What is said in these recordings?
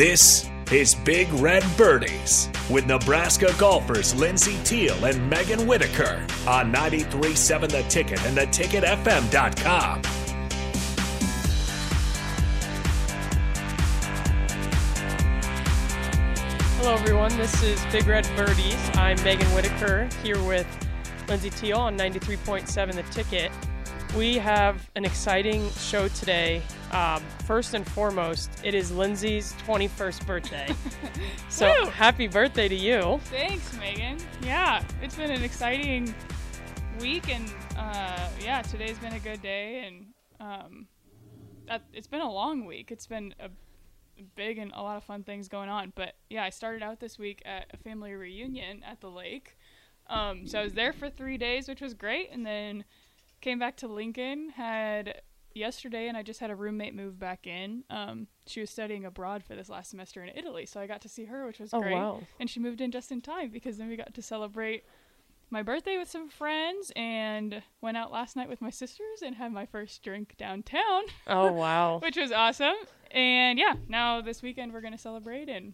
This is Big Red Birdies with Nebraska golfers Lindsey Teal and Megan Whitaker on 93.7 The Ticket and theticketfm.com. Hello, everyone. This is Big Red Birdies. I'm Megan Whitaker here with Lindsey Teal on 93.7 The Ticket. We have an exciting show today. Um, first and foremost, it is Lindsey's 21st birthday. so Woo! happy birthday to you. Thanks, Megan. Yeah, it's been an exciting week, and uh, yeah, today's been a good day, and um, that, it's been a long week. It's been a big and a lot of fun things going on. But yeah, I started out this week at a family reunion at the lake. Um, so I was there for three days, which was great, and then came back to Lincoln. Had yesterday, and I just had a roommate move back in. Um, she was studying abroad for this last semester in Italy, so I got to see her, which was Oh, great. wow. And she moved in just in time because then we got to celebrate my birthday with some friends and went out last night with my sisters and had my first drink downtown, Oh, wow. which was awesome. And yeah, now this weekend we're gonna celebrate. And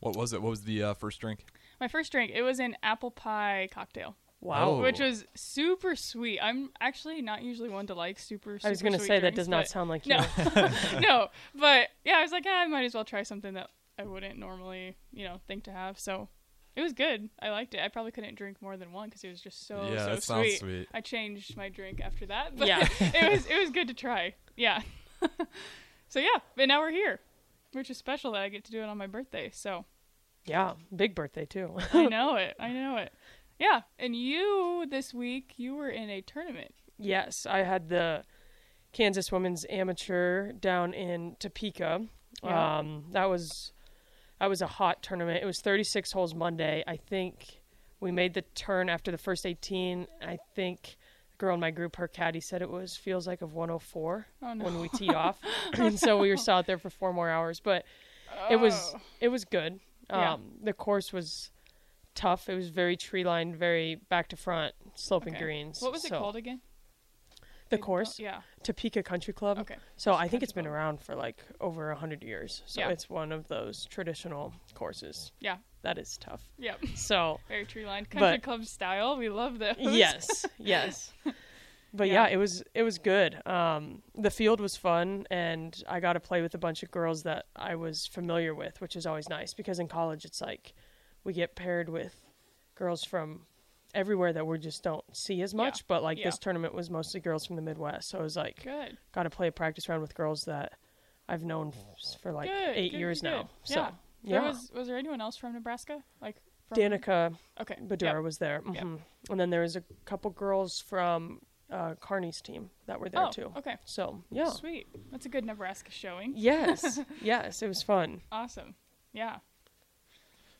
What was it? What was the uh, first drink? my first drink, it was an apple pie cocktail, Wow. Oh. which was super sweet. I'm actually not usually one to like super. Sweet. I was going to say that does not sound like you. No, no, but yeah, I was like, yeah, I might as well try something that I wouldn't normally, you know, think to have. So it was good. I liked it. I probably couldn't drink more than one because it was just so yeah, so that sounds sweet. sweet. I changed my drink after that, but Yeah. it was it was good to try. Yeah. so yeah, but now we're here, which is special that I get to do it on my birthday. So Yeah, big birthday, too. I know it. I know it. Yeah, and you this week you were in a tournament. Yes, I had the Kansas Women's Amateur down in Topeka. Yeah. Um, that was that was a hot tournament. It was 36 holes Monday. I think we made the turn after the first 18. I think the girl in my group, her caddy, said it was feels like of 104 Oh no. when we tee off, and so we were still out there for four more hours. But it was Oh. it was good. Um, Yeah. The course was tough. It was very tree lined, very back to front, sloping Okay. greens. What was it So- called again? The course. Yeah. Topeka Country Club. Okay. So I think it's been Club. around for like over a hundred years. So Yeah. it's one of those traditional courses. Yeah. That is tough. Yep. So Very tree lined But- country club style. We love those. yes, yes. But yeah. Yeah. it was it was good. Um, the field was fun, and I got to play with a bunch of girls that I was familiar with, which is always nice because in college it's like we get paired with girls from everywhere that we just don't see as much. But like Yeah. this tournament was mostly girls from the Midwest, so it was like Good. got to play a practice round with girls that I've known f- for like Good, eight good, years good, now. good. So yeah. yeah, There was was there anyone else from Nebraska? Like from Danica Okay. Badura Yep. was there, Yep. hmm and then there was a couple girls from uh, Kearney's team that were there oh, too. Okay. So yeah, Sweet. That's a good Nebraska showing. yes, yes, it was fun. Awesome. Yeah.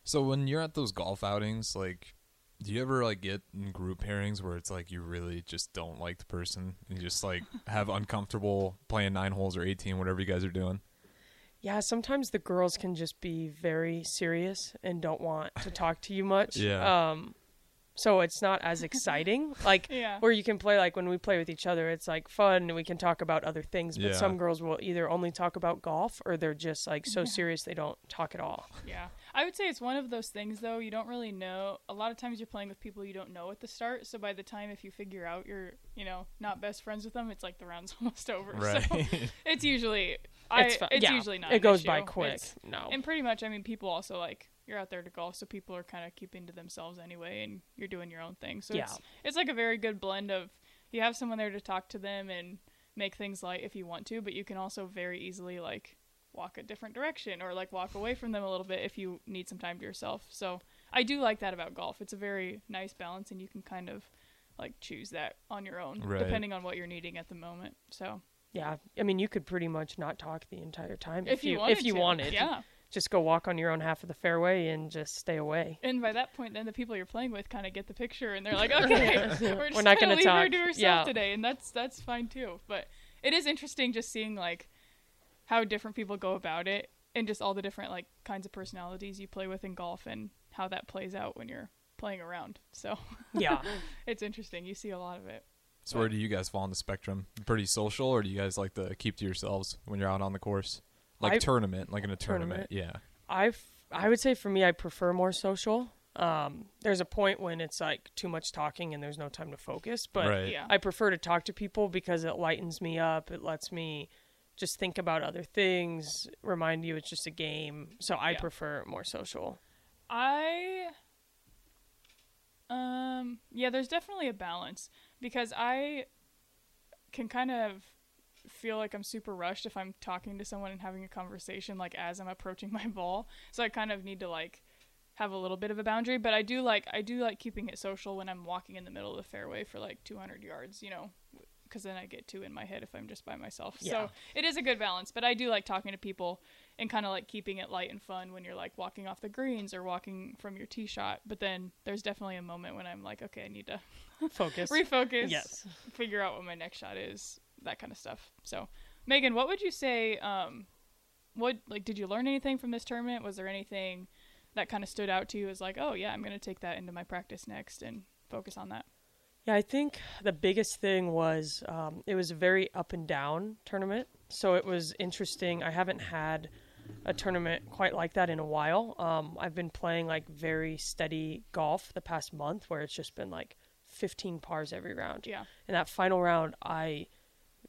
So when you're at those golf outings, like, do you ever like get in group pairings where it's like you really just don't like the person and you just like have uncomfortable playing nine holes or eighteen, whatever you guys are doing? Yeah, sometimes the girls can just be very serious and don't want to talk to you much. Yeah. Um, so it's not as exciting. Like Yeah. where you can play like when we play with each other, it's like fun and we can talk about other things. But Yeah. some girls will either only talk about golf or they're just like so serious they don't talk at all. Yeah. I would say it's one of those things though, you don't really know a lot of times you're playing with people you don't know at the start, so by the time if you figure out you're, you know, not best friends with them, it's like the round's almost over. Right. So it's usually I it's it's, yeah, usually not It an goes by quick. It's- no. And pretty much, I mean, people also like you're out there to golf, so people are kind of keeping to themselves anyway, and you're doing your own thing. So Yeah. it's it's like a very good blend of you have someone there to talk to them and make things light if you want to, but you can also very easily like walk a different direction or like walk away from them a little bit if you need some time to yourself. So I do like that about golf. It's a very nice balance, and you can kind of like choose that on your own Right. depending on what you're needing at the moment. So Yeah, I mean, you could pretty much not talk the entire time if, you, wanted if you to, wanted. yeah. Just go walk on your own half of the fairway and just stay away. And by that point, then the people you're playing with kind of get the picture, and they're like, "Okay, we're, We're not gonna gonna leave her talk." to herself Yeah. today," and that's that's fine too. But it is interesting just seeing like how different people go about it, and just all the different like kinds of personalities you play with in golf, and how that plays out when you're playing around. So Yeah. it's interesting. You see a lot of it. So where do you guys fall on the spectrum? Pretty social, or do you guys like to keep to yourselves when you're out on the course? Like I- tournament, like in a tournament. Tournament. Yeah. I've I would say for me, I prefer more social. Um, there's a point when it's like too much talking and there's no time to focus, but Right. Yeah. I prefer to talk to people because it lightens me up. It lets me just think about other things, remind you it's just a game. So I Yeah. prefer more social. I um yeah, there's definitely a balance because I can kind of feel like I'm super rushed if I'm talking to someone and having a conversation like as I'm approaching my ball. So I kind of need to like have a little bit of a boundary, but I do like I do like keeping it social when I'm walking in the middle of the fairway for like 200 yards, you know, because then I get too in my head if I'm just by myself. Yeah. So it is a good balance, but I do like talking to people and kind of like keeping it light and fun when you're like walking off the greens or walking from your tee shot. But then there's definitely a moment when I'm like, okay, I need to Focus. refocus, Yes. figure out what my next shot is, that kind of stuff. So, Megan, what would you say? Um, what like did you learn anything from this tournament? Was there anything that kind of stood out to you as like, oh yeah, I'm gonna take that into my practice next and focus on that? Yeah, I think the biggest thing was um, it was a very up and down tournament. So it was interesting. I haven't had a tournament quite like that in a while. Um, I've been playing like very steady golf the past month where it's just been like 15 pars every round. Yeah. In that final round, I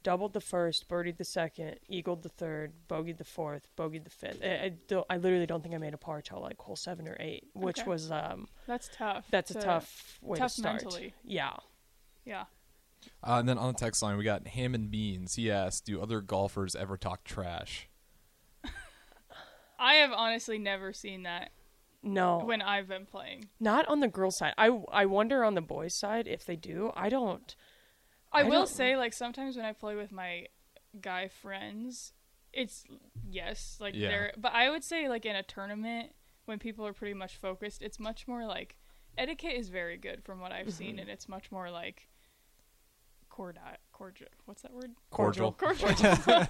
doubled the first, birdied the second, eagled the third, bogeyed the fourth, bogeyed the fifth. I, I, don't, I literally don't think I made a par till like hole seven or eight, which Okay. was um, That's tough. that's a to- tough way tough to start. mentally. Yeah. Yeah. Uh, and then on the text line, we got Ham and Beans. He asked, "Do other golfers ever talk trash?" I have honestly never seen that No. when I've been playing. Not on the girls' side. I, I wonder on the boys' side if they do. I don't. I, I will say, like sometimes when I play with my guy friends, it's yes, like Yeah. they're. But I would say, like in a tournament, when people are pretty much focused, it's much more like etiquette is very good from what I've Mm-hmm. seen, and it's much more like cordial. Cordial. What's that word? Cordial. Cordial.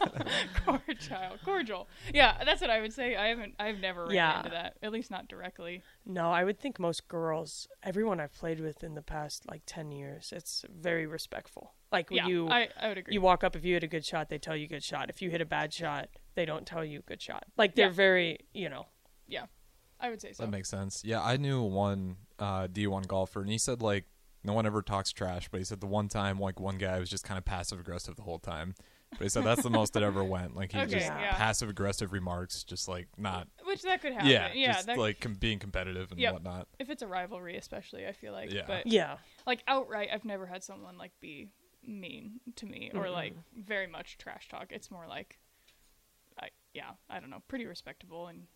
cordial. Cordial. Yeah, that's what I would say. I haven't. I've never ran Yeah. into that. At least not directly. No, I would think most girls, everyone I've played with in the past like 10 years, it's very respectful. Like when Yeah, you I, I would agree. you walk up, if you hit a good shot, they tell you good shot. If you hit a bad shot, they don't tell you good shot. Like they're Yeah. very, you know. yeah, I would say so. That makes sense. Yeah, I knew one uh, D1 golfer, and he said like no one ever talks trash, but he said the one time like one guy was just kind of passive aggressive the whole time. But he said that's the most that ever went. Like he Okay, just yeah. passive aggressive remarks, just like not Which that could happen. yeah, yeah. just that, like com- being competitive and Yep. whatnot. if it's a rivalry especially i feel like Yeah. but Yeah. like outright i've never had someone like be mean to me or like very much trash talk it's more like I, yeah i don't know pretty respectable and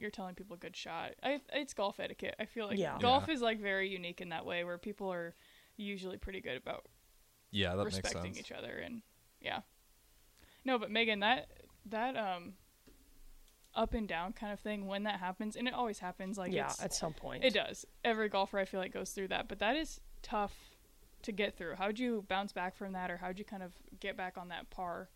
you're telling people a good shot I, it's golf etiquette i feel like Yeah. golf Yeah. is like very unique in that way where people are usually pretty good about Yeah, that makes respecting sense. each other and yeah no but megan that that um up and down kind of thing when that happens and it always happens like yeah, it's, at some point. it does. Every golfer I feel like goes through that, but that is tough to get through. How'd you bounce back from that, or how'd you kind of get back on that par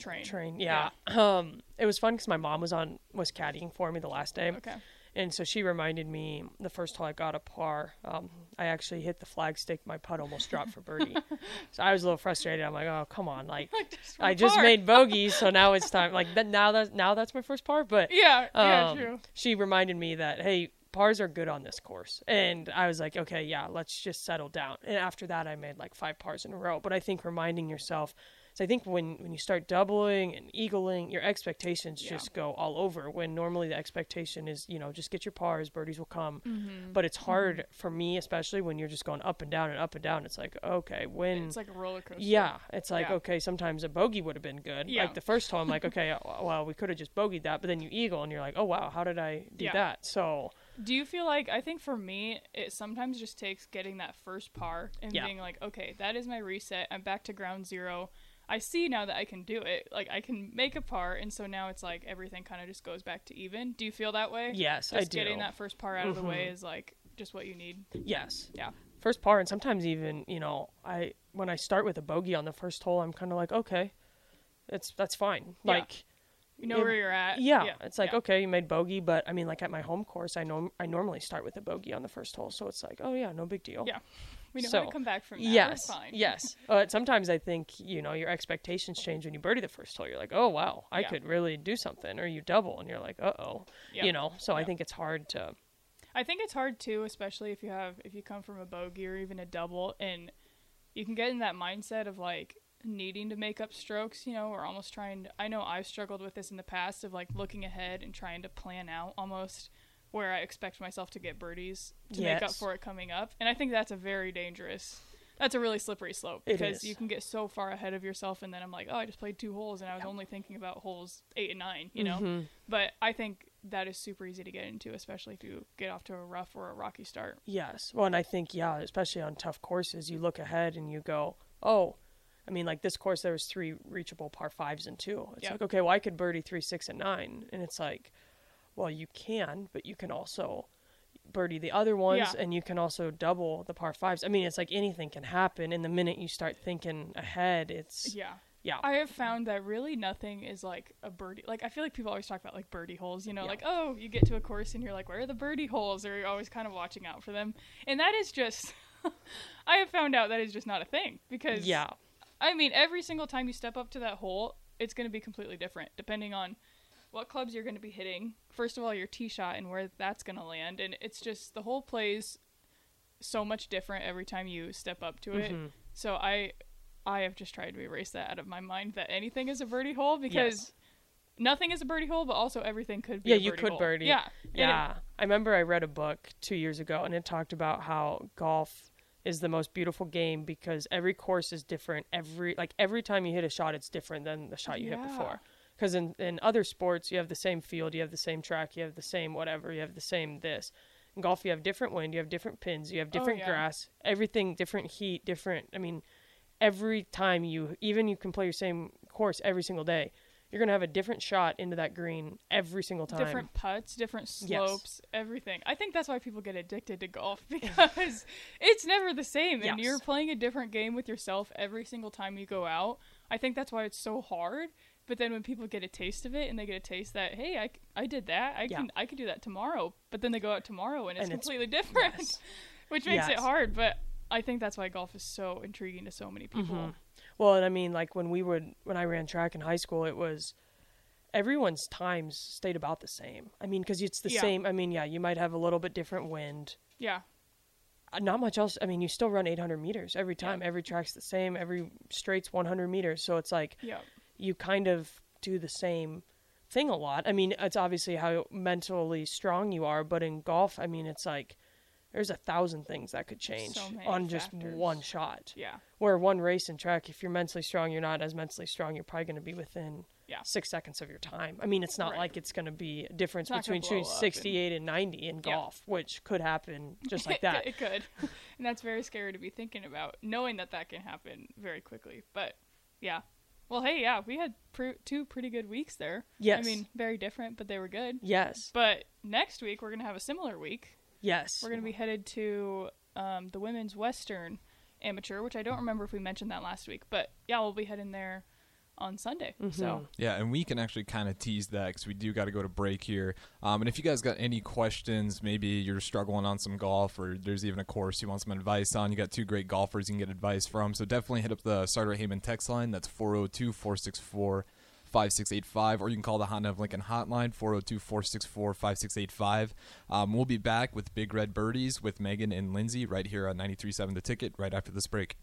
train? Train. Yeah. Um, it was fun because my mom was on was caddying for me the last day. Okay. And so she reminded me the first hole I got a par. Um, I actually hit the flagstick. My putt almost dropped for birdie. so I was a little frustrated. I'm like, oh come on, like Just I just par. made bogey, so now it's time. Like that now that now that's my first par. But Yeah. Yeah. um, true. she reminded me that hey, pars are good on this course, and I was like, okay, yeah, let's just settle down. And after that, I made like five pars in a row. But I think reminding yourself. So I think when, when you start doubling and eagling, your expectations Yeah. just go all over. When normally the expectation is, you know, just get your pars, birdies will come. Mm-hmm. But it's hard for me, especially when you're just going up and down and up and down. It's like, okay, when It's like a roller coaster. yeah, it's like Yeah. okay. Sometimes a bogey would have been good. Yeah. Like the first hole, I'm like, okay, uh, well, we could have just bogeyed that, but then you eagle, and you're like, oh wow, how did I do Yeah. that? So Do you feel like I think for me it sometimes just takes getting that first par and Yeah. being like, okay, that is my reset. I'm back to ground zero. I see now that I can do it. Like I can make a par, and so now it's like everything kind of just goes back to even. Do you feel that way? yes, Just I do. Mm-hmm. getting that first par out of the way is like just what you need. yes, Yeah. first par, and sometimes even you know, I when I start with a bogey on the first hole, I'm kind of like, okay, it's that's fine. Yeah. Like You know Yeah, where you're at. yeah, it's like yeah. okay, you made bogey, but I mean, like at my home course, I know I normally start with a bogey on the first hole, so it's like, oh yeah, no big deal. Yeah. We know so, how to come back from that. Yes, fine. yes. But sometimes I think you know your expectations change when you birdie the first hole. You're like, oh wow, I Yeah. could really do something, or you double, and you're like, uh oh, Yep. you know. So I think it's hard to. I think it's hard too, especially if you have if you come from a bogey or even a double, and you can get in that mindset of like needing to make up strokes, you know, or almost trying. To, I know I've struggled with this in the past of like looking ahead and trying to plan out almost where I expect myself to get birdies to make up for it coming up, and I think that's a very dangerous. That's a really slippery slope because you can get so far ahead of yourself, and then I'm like, oh, I just played two holes, and I was only thinking about holes eight and nine, you know. Mhm. But I think that is super easy to get into, especially if you get off to a rough or a rocky start. Yes. Well, and I think yeah, especially on tough courses, you look ahead and you go, oh. I mean, like this course, there was three reachable par fives and two. It's Yeah. like, okay, well, I could birdie three, six, and nine, and it's like, well, you can, but you can also birdie the other ones, Yeah. and you can also double the par fives. I mean, it's like anything can happen, and the minute you start thinking ahead, it's Yeah. yeah, I have found that really nothing is like a birdie. Like I feel like people always talk about like birdie holes, you know, Yeah. like oh, you get to a course and you're like, where are the birdie holes? Or you're always kind of watching out for them, and that is just. I have found out that is just not a thing because yeah, I mean, every single time you step up to that hole, it's going to be completely different depending on what clubs you're going to be hitting. First of all, your tee shot and where that's going to land, and it's just the whole plays so much different every time you step up to it. Mhm. So I, I have just tried to erase that out of my mind that anything is a birdie hole because Yes. nothing is a birdie hole, but also everything could be. Yeah, you could hole. birdie. Yeah, Yeah. I remember I read a book two years ago and it talked about how golf is the most beautiful game because every course is different. Every like every time you hit a shot, it's different than the shot you hit before. Because in, in other sports, you have the same field, you have the same track, you have the same whatever, you have the same this. In golf, you have different wind, you have different pins, you have oh, different Oh, yeah. grass, everything different heat, different. I mean, every time you even you can play your same course every single day, you're gonna have a different shot into that green every single time. different putts, different Yes. slopes, everything. I think that's why people get addicted to golf because it's never the same, and Yes. you're playing a different game with yourself every single time you go out. I think that's why it's so hard. But then when people get a taste of it and they get a taste that hey, I, I did that, I Yeah. can I could do that tomorrow. But then they go out tomorrow and it's And it's- completely different, yes. which makes it hard. But I think that's why golf is so intriguing to so many people. Mhm. Well, and I mean, like when we would, when I ran track in high school, it was everyone's times stayed about the same. I mean, because it's the Yeah. same. I mean, yeah, you might have a little bit different wind. Yeah, Uh, Not much else. I mean, you still run 800 meters every time. Every track's the same. Every straight's 100 meters. So it's like yeah, you kind of do the same thing a lot. I mean, it's obviously how mentally strong you are, but in golf, I mean, it's like there's a thousand things that could change So on just factors. one shot. yeah, Where one race and track, if you're mentally strong, you're not as mentally strong. You're probably going to be within Yeah. six seconds of your time. I mean, it's not Right. like it's going to be a difference It's not gonna between shooting 68 and 90 in Yeah. golf, which could happen just like that. it could, and that's very scary to be thinking about, knowing that that can happen very quickly. But yeah, well, hey, yeah, we had pr- two pretty good weeks there. Yes. I mean, very different, but they were good. yes, But next week we're gonna have a similar week. Yes. We're gonna be headed to um, the women's Western Amateur, which I don't remember if we mentioned that last week. But yeah, we'll be heading there on Sunday. Mm-hmm. So Yeah, and we can actually kind of tease that because we do got to go to break here. Um, and if you guys got any questions, maybe you're struggling on some golf, or there's even a course you want some advice on, you got two great golfers you can get advice from. So definitely hit up the Sartor Hamann text line. That's 402 464 5685, or you can call the Honda of Lincoln hotline 402 464 5685. Um, We'll be back with Big Red Birdies with Megan and Lindsey right here on 93.7 The Ticket right after this break.